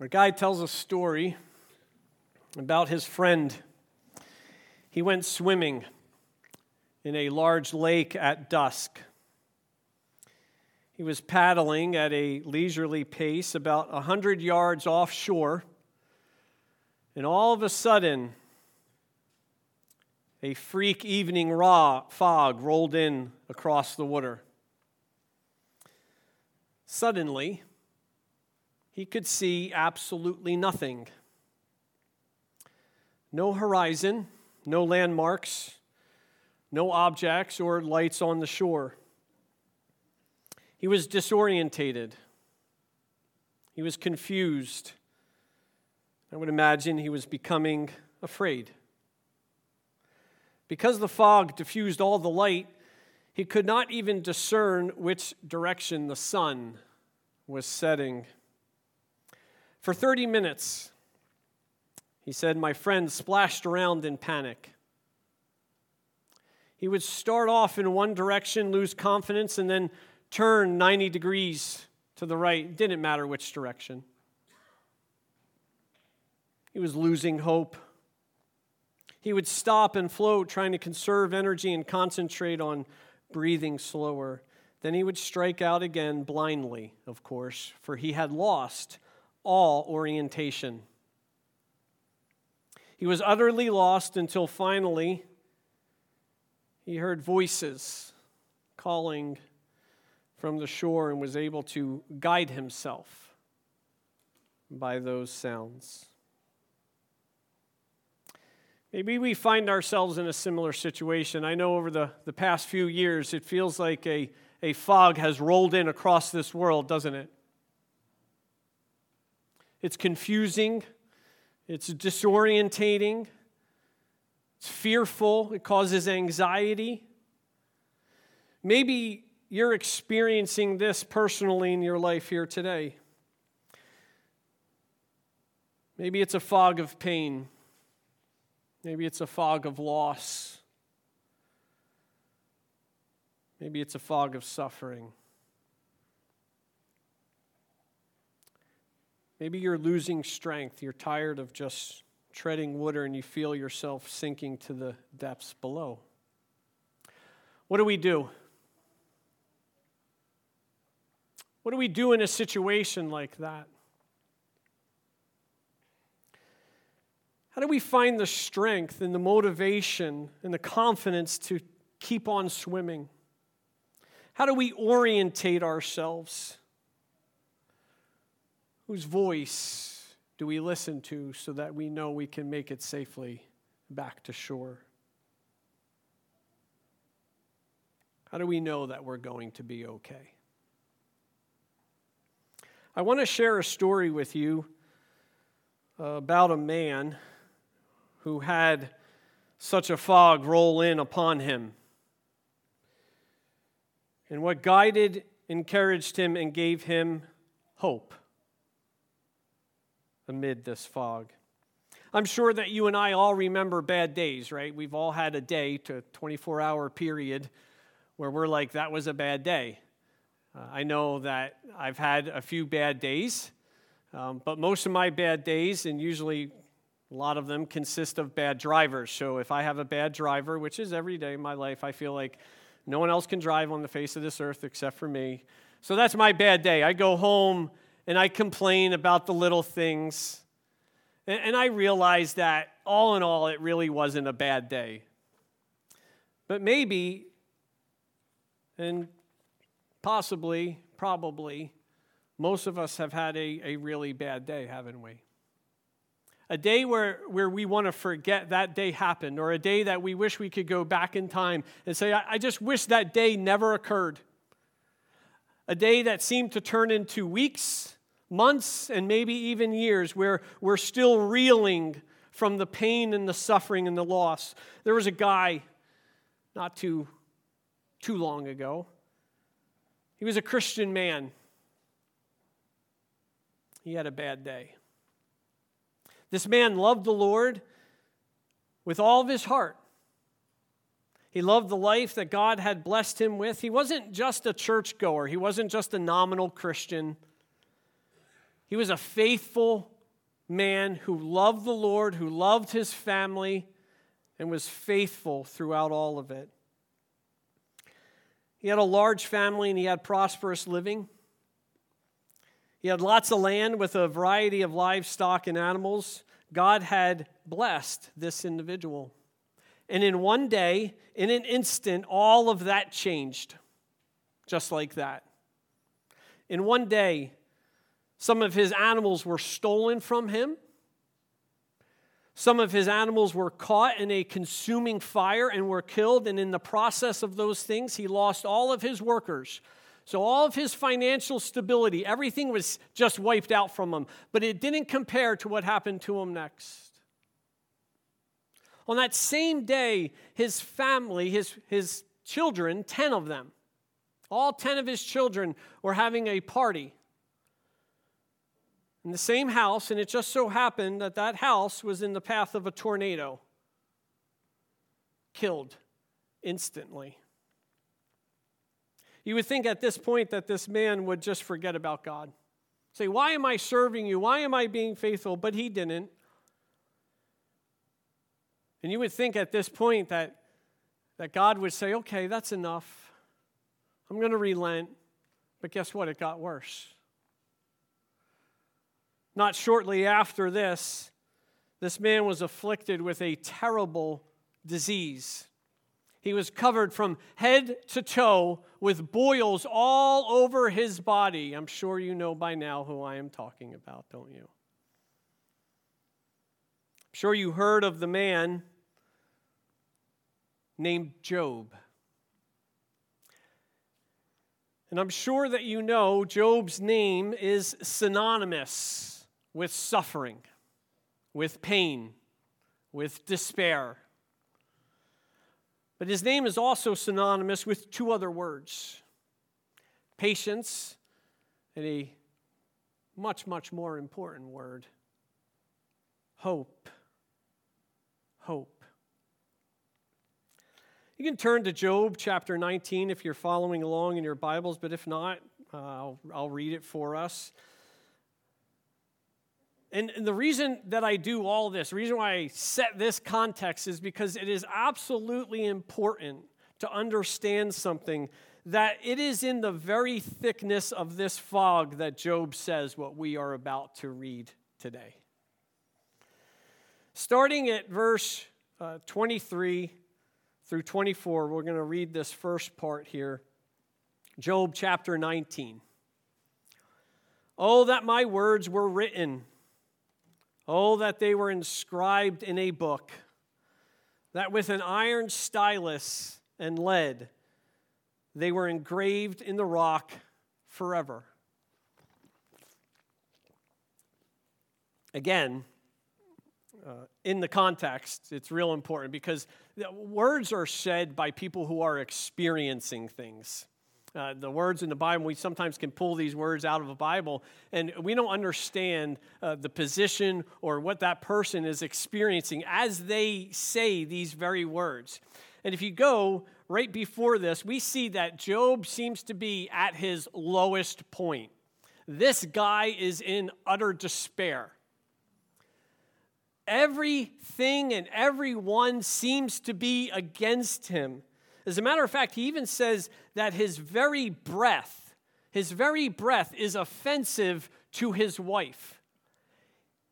A guy tells a story about his friend. He went swimming in a large lake at dusk. He was paddling at a leisurely pace about a 100 yards offshore, and all of a sudden, a freak evening raw fog rolled in across the water. Suddenly, he could see absolutely nothing. No horizon, no landmarks, no objects or lights on the shore. He was disorientated. He was confused. I would imagine he was becoming afraid. Because the fog diffused all the light, he could not even discern which direction the sun was setting. For 30 minutes, he said, my friend splashed around in panic. He would start off in one direction, lose confidence, and then turn 90 degrees to the right. It didn't matter which direction. He was losing hope. He would stop and float, trying to conserve energy and concentrate on breathing slower. Then he would strike out again blindly, of course, for he had lost all orientation. He was utterly lost until finally he heard voices calling from the shore and was able to guide himself by those sounds. Maybe we find ourselves in a similar situation. I know over the, the past few years, it feels like a, a fog has rolled in across this world, doesn't it? It's confusing, it's disorientating, it's fearful, it causes anxiety. Maybe you're experiencing this personally in your life here today. Maybe it's a fog of pain. Maybe it's a fog of loss. Maybe it's a fog of suffering. Maybe you're losing strength. You're tired of just treading water and you feel yourself sinking to the depths below. What do we do? What do we do in a situation like that? How do we find the strength and the motivation and the confidence to keep on swimming? How do we orientate ourselves? Whose voice do we listen to so that we know we can make it safely back to shore? How do we know that we're going to be okay? I want to share a story with you about a man who had such a fog roll in upon him. And what guided, encouraged him, and gave him hope amid this fog. I'm sure that you and I all remember bad days, right? We've all had a day to 24 hour period where we're like, that was a bad day. Uh, I know that I've had a few bad days, um, but most of my bad days, and usually a lot of them, consist of bad drivers. So if I have a bad driver, which is every day in my life, I feel like no one else can drive on the face of this earth except for me. So that's my bad day. I go home and I complain about the little things. And, and I realize that all in all, it really wasn't a bad day. But maybe, and possibly, probably, most of us have had a, a really bad day, haven't we? A day where, where we want to forget that day happened, or a day that we wish we could go back in time and say, I, I just wish that day never occurred. A day that seemed to turn into weeks months and maybe even years where we're still reeling from the pain and the suffering and the loss. There was a guy not too, too long ago. He was a Christian man. He had a bad day. This man loved the Lord with all of his heart. He loved the life that God had blessed him with. He wasn't just a churchgoer, he wasn't just a nominal Christian. He was a faithful man who loved the Lord, who loved his family, and was faithful throughout all of it. He had a large family and he had prosperous living. He had lots of land with a variety of livestock and animals. God had blessed this individual. And in one day, in an instant, all of that changed, just like that. In one day, some of his animals were stolen from him. Some of his animals were caught in a consuming fire and were killed. And in the process of those things, he lost all of his workers. So, all of his financial stability, everything was just wiped out from him. But it didn't compare to what happened to him next. On that same day, his family, his, his children, 10 of them, all 10 of his children were having a party in the same house, and it just so happened that that house was in the path of a tornado. Killed instantly. You would think at this point that this man would just forget about God. Say, Why am I serving you? Why am I being faithful? But he didn't. And you would think at this point that, that God would say, Okay, that's enough. I'm going to relent. But guess what? It got worse. Not shortly after this, this man was afflicted with a terrible disease. He was covered from head to toe with boils all over his body. I'm sure you know by now who I am talking about, don't you? I'm sure you heard of the man named Job. And I'm sure that you know Job's name is synonymous with suffering, with pain, with despair. But his name is also synonymous with two other words patience and a much, much more important word hope. Hope. You can turn to Job chapter 19 if you're following along in your Bibles, but if not, uh, I'll, I'll read it for us. And, the reason that I do all this, the reason why I set this context is because it is absolutely important to understand something that it is in the very thickness of this fog that Job says what we are about to read today. Starting at verse uh, 23 through 24, we're going to read this first part here. Job chapter 19. Oh, that my words were written Oh, that they were inscribed in a book, that with an iron stylus and lead they were engraved in the rock forever. Again, uh, in the context, it's real important because words are said by people who are experiencing things. Uh, the words in the Bible, we sometimes can pull these words out of a Bible and we don't understand uh, the position or what that person is experiencing as they say these very words. And if you go right before this, we see that Job seems to be at his lowest point. This guy is in utter despair. Everything and everyone seems to be against him. As a matter of fact, he even says that his very breath, his very breath is offensive to his wife.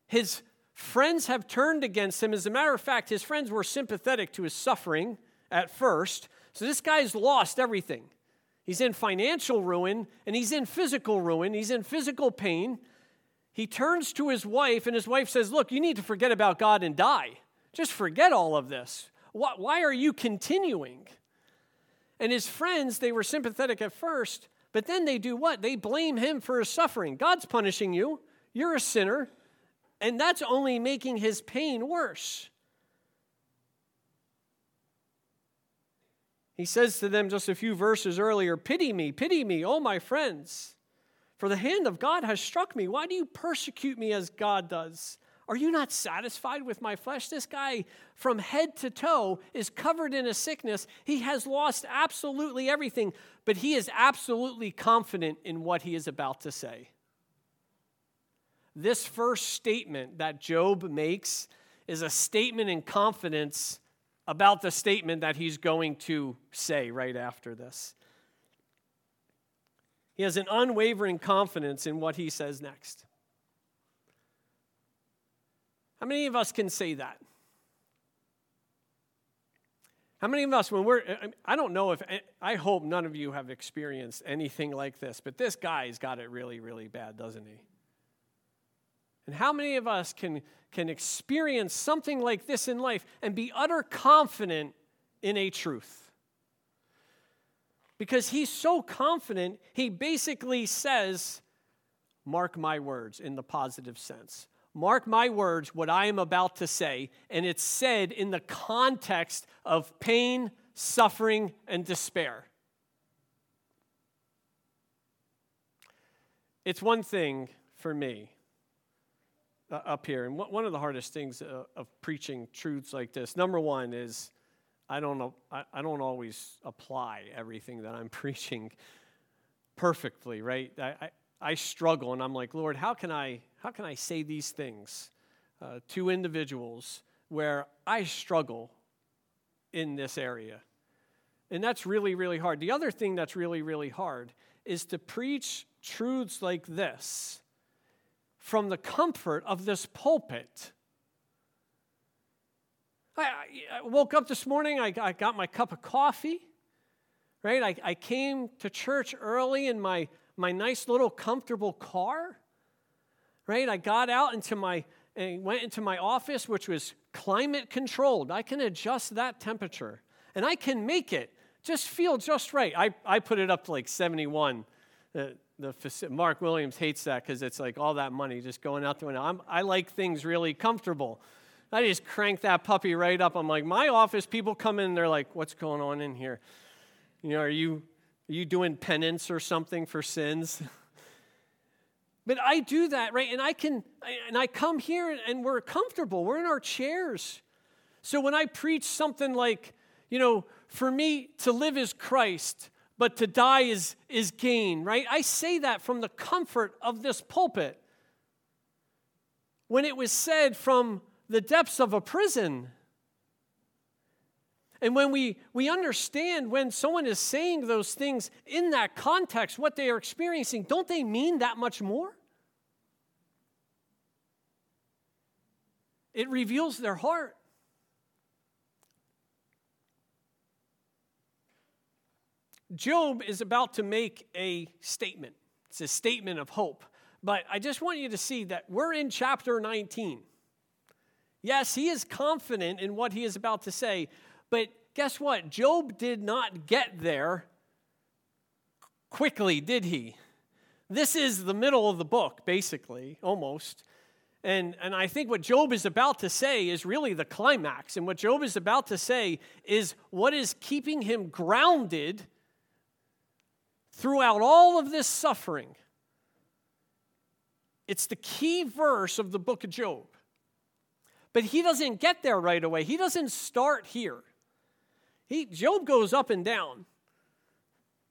His friends have turned against him. As a matter of fact, his friends were sympathetic to his suffering at first. So this guy's lost everything. He's in financial ruin and he's in physical ruin. He's in physical pain. He turns to his wife, and his wife says, Look, you need to forget about God and die. Just forget all of this. Why are you continuing? And his friends, they were sympathetic at first, but then they do what? They blame him for his suffering. God's punishing you. You're a sinner. And that's only making his pain worse. He says to them just a few verses earlier, Pity me, pity me, oh my friends, for the hand of God has struck me. Why do you persecute me as God does? Are you not satisfied with my flesh? This guy, from head to toe, is covered in a sickness. He has lost absolutely everything, but he is absolutely confident in what he is about to say. this first statement that Job makes is a statement in confidence about the statement that he's going to say right after this. He has an unwavering confidence in what he says next. How many of us can say that? How many of us, when we're, I don't know if, I hope none of you have experienced anything like this, but this guy's got it really, really bad, doesn't he? And how many of us can, can experience something like this in life and be utter confident in a truth? Because he's so confident, he basically says, Mark my words in the positive sense. Mark my words, what I am about to say, and it's said in the context of pain, suffering, and despair. It's one thing for me uh, up here, and one of the hardest things uh, of preaching truths like this, number one, is I don't I, I don't always apply everything that I'm preaching perfectly, right? I, I, I struggle, and I'm like, Lord, how can I how can I say these things uh, to individuals where I struggle in this area? And that's really, really hard. The other thing that's really, really hard is to preach truths like this from the comfort of this pulpit. I, I woke up this morning, I, I, got my cup of coffee, right? I, I came to church early in my, my nice little comfortable car right? I got out into my, and went into my office, which was climate controlled. I can adjust that temperature and I can make it just feel just right. I, I put it up to like 71. The, the, Mark Williams hates that because it's like all that money just going out the window. I'm, I like things really comfortable. I just crank that puppy right up. I'm like, my office, people come in, they're like, what's going on in here? You know, are you, are you doing penance or something for sins? But I do that, right? And I can, and I come here and we're comfortable. We're in our chairs. So when I preach something like, you know, for me to live is Christ, but to die is, is gain, right? I say that from the comfort of this pulpit. When it was said from the depths of a prison. And when we, we understand when someone is saying those things in that context, what they are experiencing, don't they mean that much more? It reveals their heart. Job is about to make a statement. It's a statement of hope. But I just want you to see that we're in chapter 19. Yes, he is confident in what he is about to say, but guess what? Job did not get there quickly, did he? This is the middle of the book, basically, almost. And, and I think what Job is about to say is really the climax. And what Job is about to say is what is keeping him grounded throughout all of this suffering. It's the key verse of the book of Job. But he doesn't get there right away. He doesn't start here. He, Job goes up and down.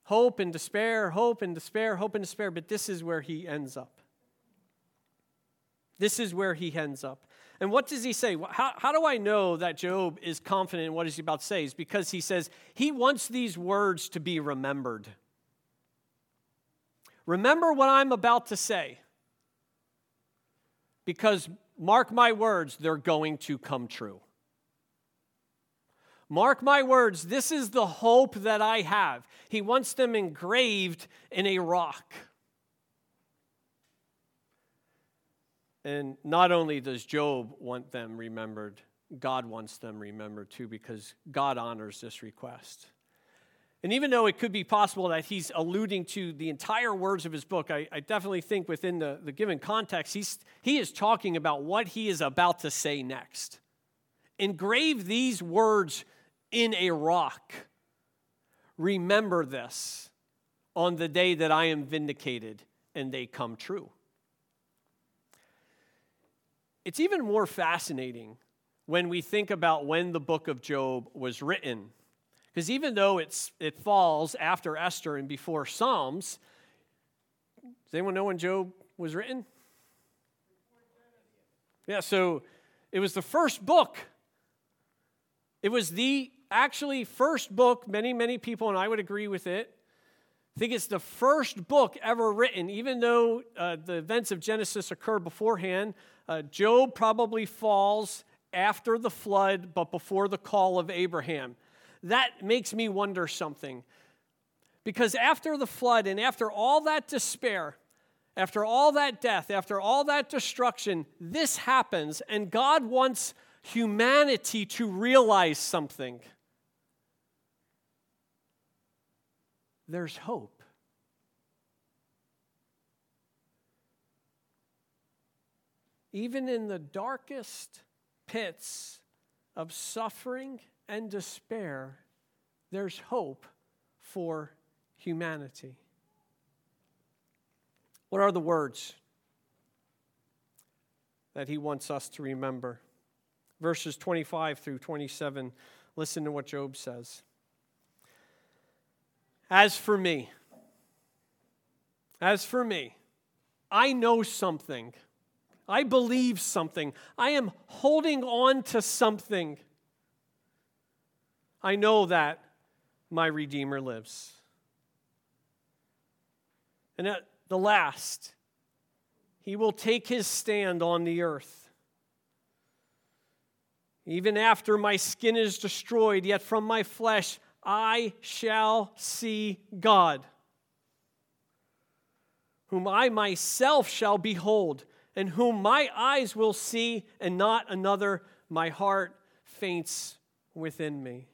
Hope and despair, hope and despair, hope and despair, but this is where he ends up. This is where he ends up. And what does he say? How, how do I know that Job is confident in what he's about to say? Is because he says he wants these words to be remembered. Remember what I'm about to say. Because, mark my words, they're going to come true. Mark my words, this is the hope that I have. He wants them engraved in a rock. And not only does Job want them remembered, God wants them remembered too, because God honors this request. And even though it could be possible that he's alluding to the entire words of his book, I, I definitely think within the, the given context, he's, he is talking about what he is about to say next. Engrave these words in a rock. Remember this on the day that I am vindicated and they come true. It's even more fascinating when we think about when the book of Job was written. Because even though it's, it falls after Esther and before Psalms, does anyone know when Job was written? Yeah, so it was the first book. It was the actually first book, many, many people, and I would agree with it. I think it's the first book ever written, even though uh, the events of Genesis occur beforehand. Uh, Job probably falls after the flood, but before the call of Abraham. That makes me wonder something. Because after the flood and after all that despair, after all that death, after all that destruction, this happens, and God wants humanity to realize something. There's hope. Even in the darkest pits of suffering and despair, there's hope for humanity. What are the words that he wants us to remember? Verses 25 through 27, listen to what Job says. As for me, as for me, I know something. I believe something. I am holding on to something. I know that my Redeemer lives. And at the last, he will take his stand on the earth. Even after my skin is destroyed, yet from my flesh I shall see God, whom I myself shall behold, and whom my eyes will see, and not another. My heart faints within me.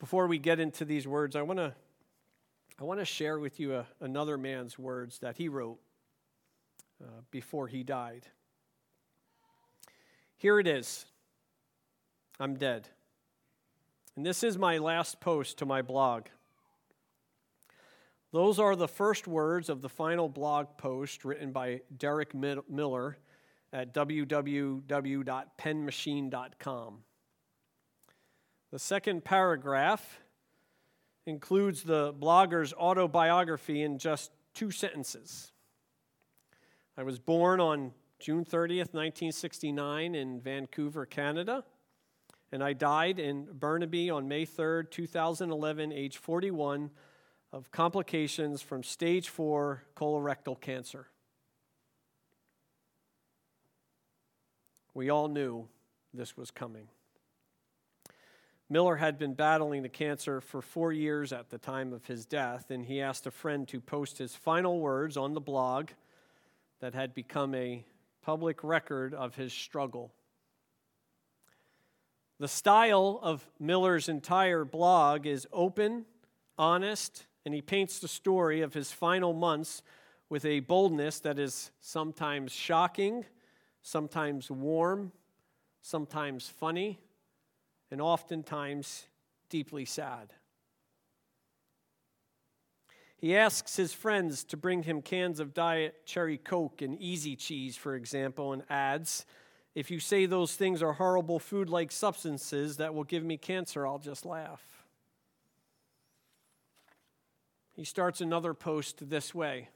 Before we get into these words, I want to I want to share with you a, another man's words that he wrote uh, before he died. Here it is I'm dead. And this is my last post to my blog. Those are the first words of the final blog post written by Derek Miller at www.penmachine.com. The second paragraph includes the blogger's autobiography in just two sentences. I was born on June 30th, 1969, in Vancouver, Canada. And I died in Burnaby on May 3rd, 2011, age 41, of complications from stage 4 colorectal cancer. We all knew this was coming. Miller had been battling the cancer for four years at the time of his death, and he asked a friend to post his final words on the blog that had become a public record of his struggle. The style of Miller's entire blog is open, honest, and he paints the story of his final months with a boldness that is sometimes shocking, sometimes warm, sometimes funny, and oftentimes deeply sad. He asks his friends to bring him cans of Diet Cherry Coke and Easy Cheese, for example, and adds, if you say those things are horrible food like substances that will give me cancer, I'll just laugh. He starts another post this way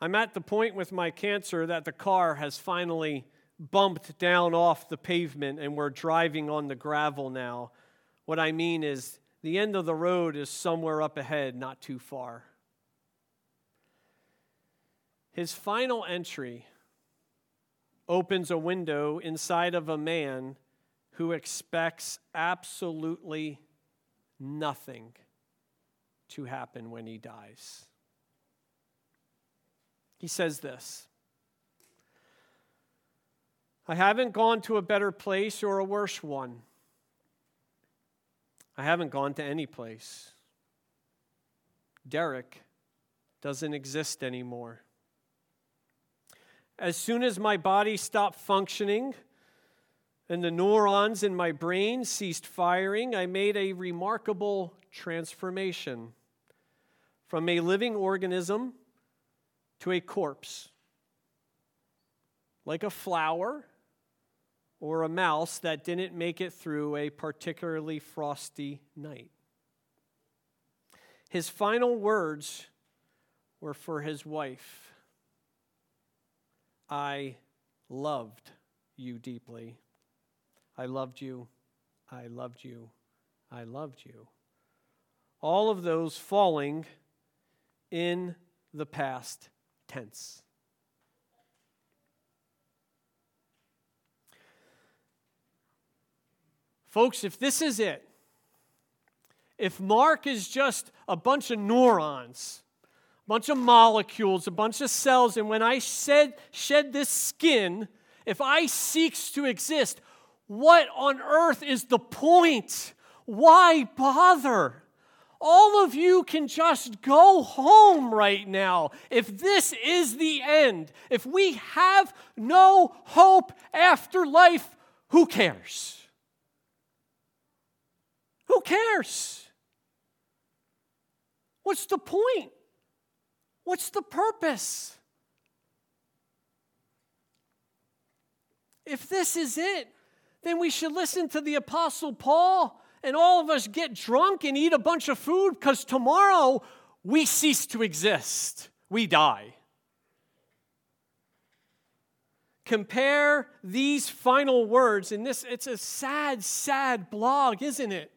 I'm at the point with my cancer that the car has finally bumped down off the pavement and we're driving on the gravel now. What I mean is, the end of the road is somewhere up ahead, not too far. His final entry opens a window inside of a man who expects absolutely nothing to happen when he dies. He says this I haven't gone to a better place or a worse one. I haven't gone to any place. Derek doesn't exist anymore. As soon as my body stopped functioning and the neurons in my brain ceased firing, I made a remarkable transformation from a living organism to a corpse. Like a flower or a mouse that didn't make it through a particularly frosty night. His final words were for his wife. I loved you deeply. I loved you. I loved you. I loved you. All of those falling in the past tense. Folks, if this is it, if Mark is just a bunch of neurons, bunch of molecules, a bunch of cells, and when I said shed this skin, if I seeks to exist, what on earth is the point? Why bother? All of you can just go home right now. If this is the end, if we have no hope after life, who cares? Who cares? What's the point? What's the purpose? If this is it, then we should listen to the Apostle Paul and all of us get drunk and eat a bunch of food because tomorrow we cease to exist. We die. Compare these final words, and this it's a sad, sad blog, isn't it?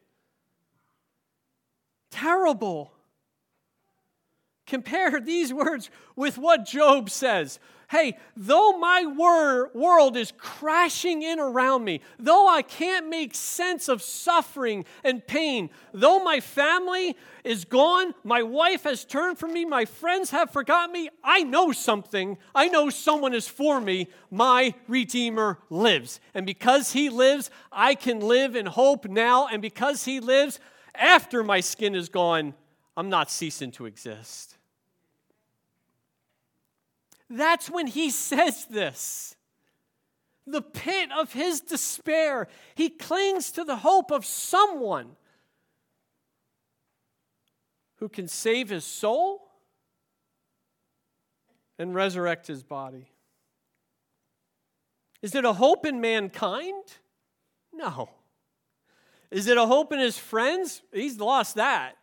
Terrible. Compare these words with what Job says. Hey, though my wor- world is crashing in around me, though I can't make sense of suffering and pain, though my family is gone, my wife has turned from me, my friends have forgotten me, I know something. I know someone is for me. My Redeemer lives. And because he lives, I can live in hope now. And because he lives, after my skin is gone, I'm not ceasing to exist. That's when he says this. The pit of his despair, he clings to the hope of someone who can save his soul and resurrect his body. Is it a hope in mankind? No. Is it a hope in his friends? He's lost that.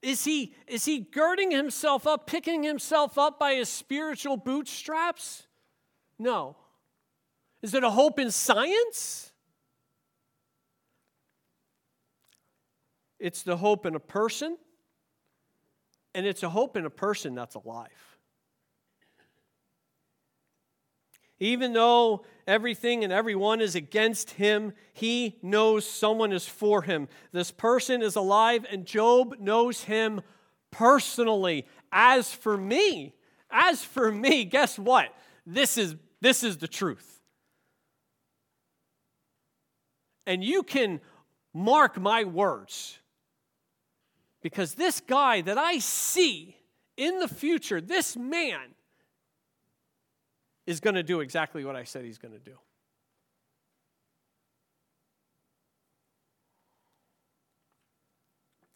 Is he, is he girding himself up, picking himself up by his spiritual bootstraps? No. Is it a hope in science? It's the hope in a person, and it's a hope in a person that's alive. Even though everything and everyone is against him, he knows someone is for him. This person is alive, and Job knows him personally. As for me, as for me, guess what? This is, this is the truth. And you can mark my words because this guy that I see in the future, this man, is going to do exactly what I said he's going to do.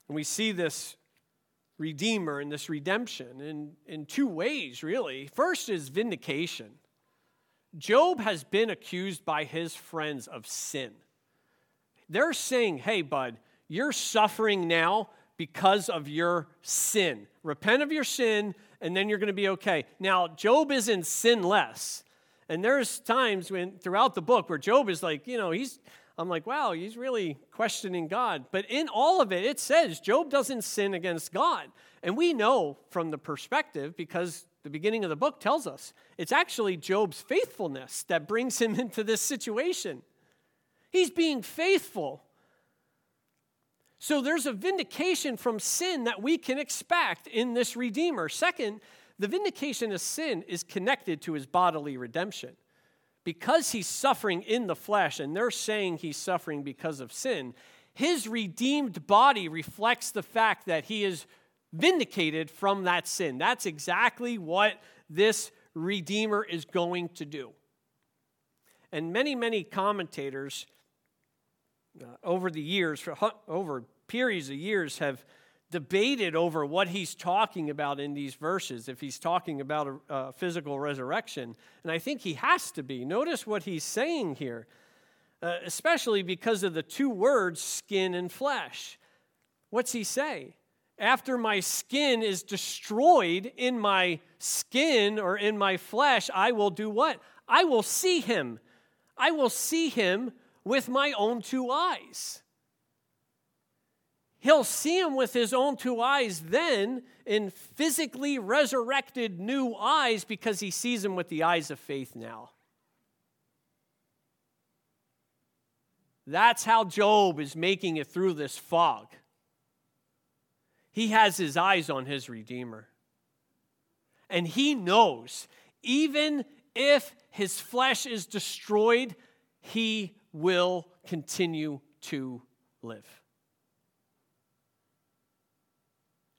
And we see this Redeemer and this redemption in, in two ways, really. First is vindication. Job has been accused by his friends of sin. They're saying, hey, bud, you're suffering now because of your sin. Repent of your sin and then you're going to be okay. Now, Job isn't sinless. And there's times when throughout the book where Job is like, you know, he's I'm like, wow, he's really questioning God. But in all of it, it says Job doesn't sin against God. And we know from the perspective, because the beginning of the book tells us, it's actually Job's faithfulness that brings him into this situation. He's being faithful. So there's a vindication from sin that we can expect in this Redeemer. Second, the vindication of sin is connected to his bodily redemption. Because he's suffering in the flesh, and they're saying he's suffering because of sin, his redeemed body reflects the fact that he is vindicated from that sin. That's exactly what this Redeemer is going to do. And many, many commentators uh, over the years, for over periods of years, have debated over what he's talking about in these verses, if he's talking about a, a physical resurrection. And I think he has to be. Notice what he's saying here, uh, especially because of the two words skin and flesh. What's he say? after my skin is destroyed in my skin or in my flesh, I will do what? I will see him. I will see him with my own two eyes. He'll see him with his own two eyes then in physically resurrected new eyes because he sees him with the eyes of faith now. That's how Job is making it through this fog. He has his eyes on his Redeemer. And he knows, even if his flesh is destroyed, he will continue to live.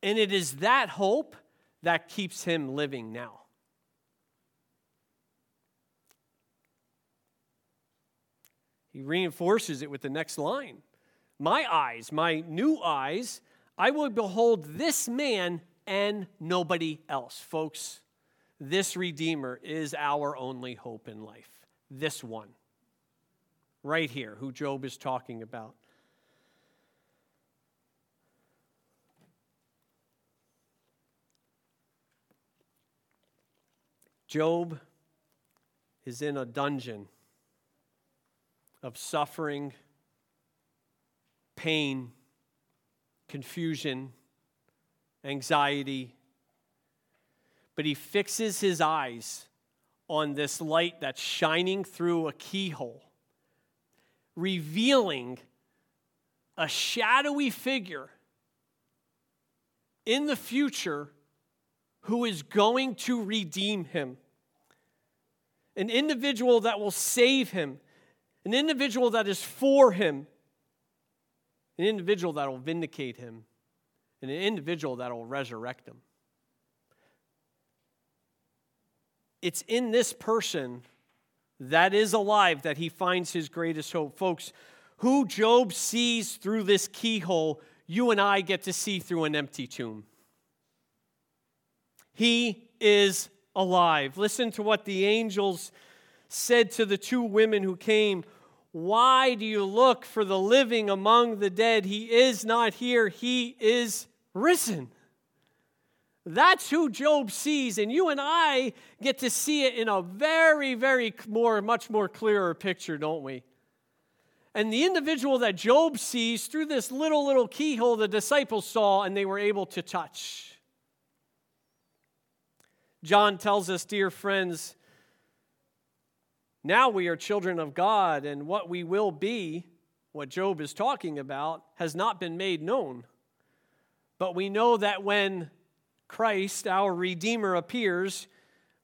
And it is that hope that keeps him living now. He reinforces it with the next line My eyes, my new eyes, I will behold this man and nobody else. Folks, this Redeemer is our only hope in life. This one, right here, who Job is talking about. Job is in a dungeon of suffering, pain, confusion, anxiety. But he fixes his eyes on this light that's shining through a keyhole, revealing a shadowy figure in the future who is going to redeem him. An individual that will save him, an individual that is for him, an individual that will vindicate him, and an individual that will resurrect him. It's in this person that is alive that he finds his greatest hope. Folks, who Job sees through this keyhole, you and I get to see through an empty tomb. He is alive. Listen to what the angels said to the two women who came why do you look for the living among the dead? He is not here, he is risen. That's who Job sees, and you and I get to see it in a very, very more, much more clearer picture, don't we? And the individual that Job sees through this little, little keyhole the disciples saw and they were able to touch. John tells us, dear friends, now we are children of God, and what we will be, what Job is talking about, has not been made known. But we know that when Christ, our Redeemer, appears,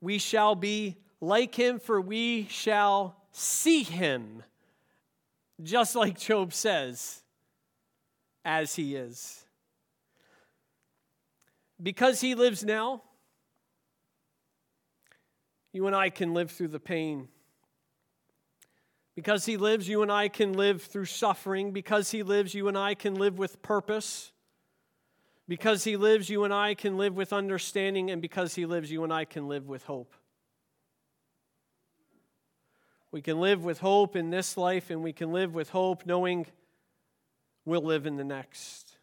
we shall be like him, for we shall see him, just like Job says, as he is. Because he lives now, you and I can live through the pain because he lives, you and I can live through suffering. Because he lives, you and I can live with purpose. Because he lives, you and I can live with understanding. And because he lives, you and I can live with hope. We can live with hope in this life, and we can live with hope knowing we'll live in the next.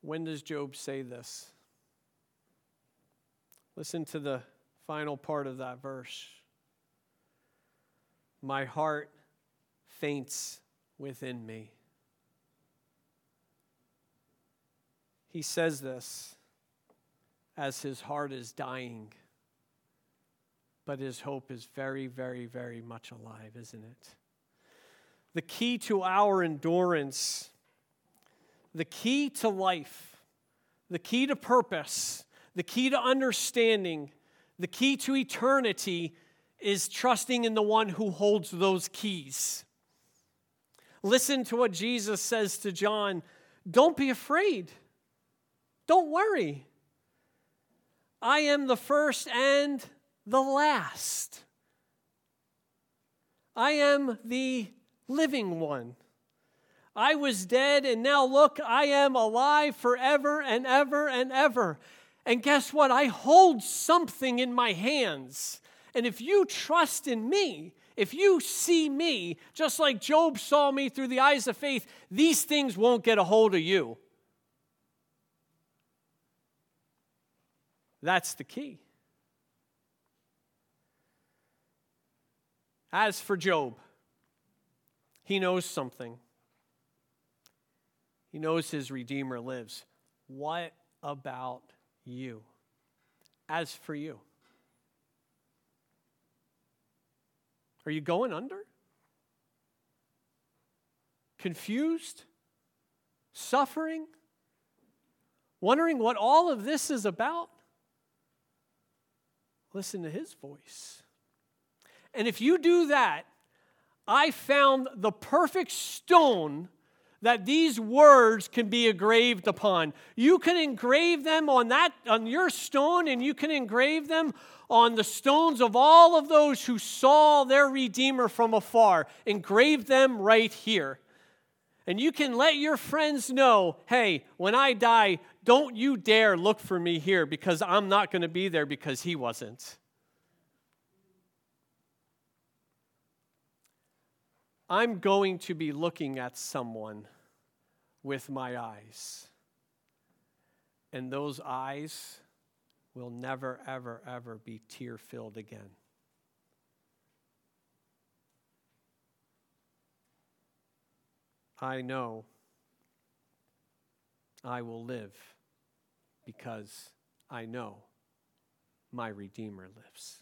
When does Job say this? Listen to the final part of that verse. My heart faints within me. He says this as his heart is dying, but his hope is very, very, very much alive, isn't it? The key to our endurance, the key to life, the key to purpose, the key to understanding the key to eternity is trusting in the one who holds those keys. Listen to what Jesus says to John Don't be afraid, don't worry. I am the first and the last. I am the living one. I was dead, and now look, I am alive forever and ever and ever. And guess what? I hold something in my hands. And if you trust in me, if you see me just like Job saw me through the eyes of faith, these things won't get a hold of you. That's the key. As for Job, he knows something. He knows his Redeemer lives. What about you? As for you, are you going under? Confused? Suffering? Wondering what all of this is about? Listen to his voice. And if you do that, I found the perfect stone that these words can be engraved upon. You can engrave them on that on your stone and you can engrave them on the stones of all of those who saw their redeemer from afar. Engrave them right here. And you can let your friends know, "Hey, when I die, don't you dare look for me here because I'm not going to be there because he wasn't." I'm going to be looking at someone with my eyes. And those eyes will never, ever, ever be tear filled again. I know I will live because I know my Redeemer lives.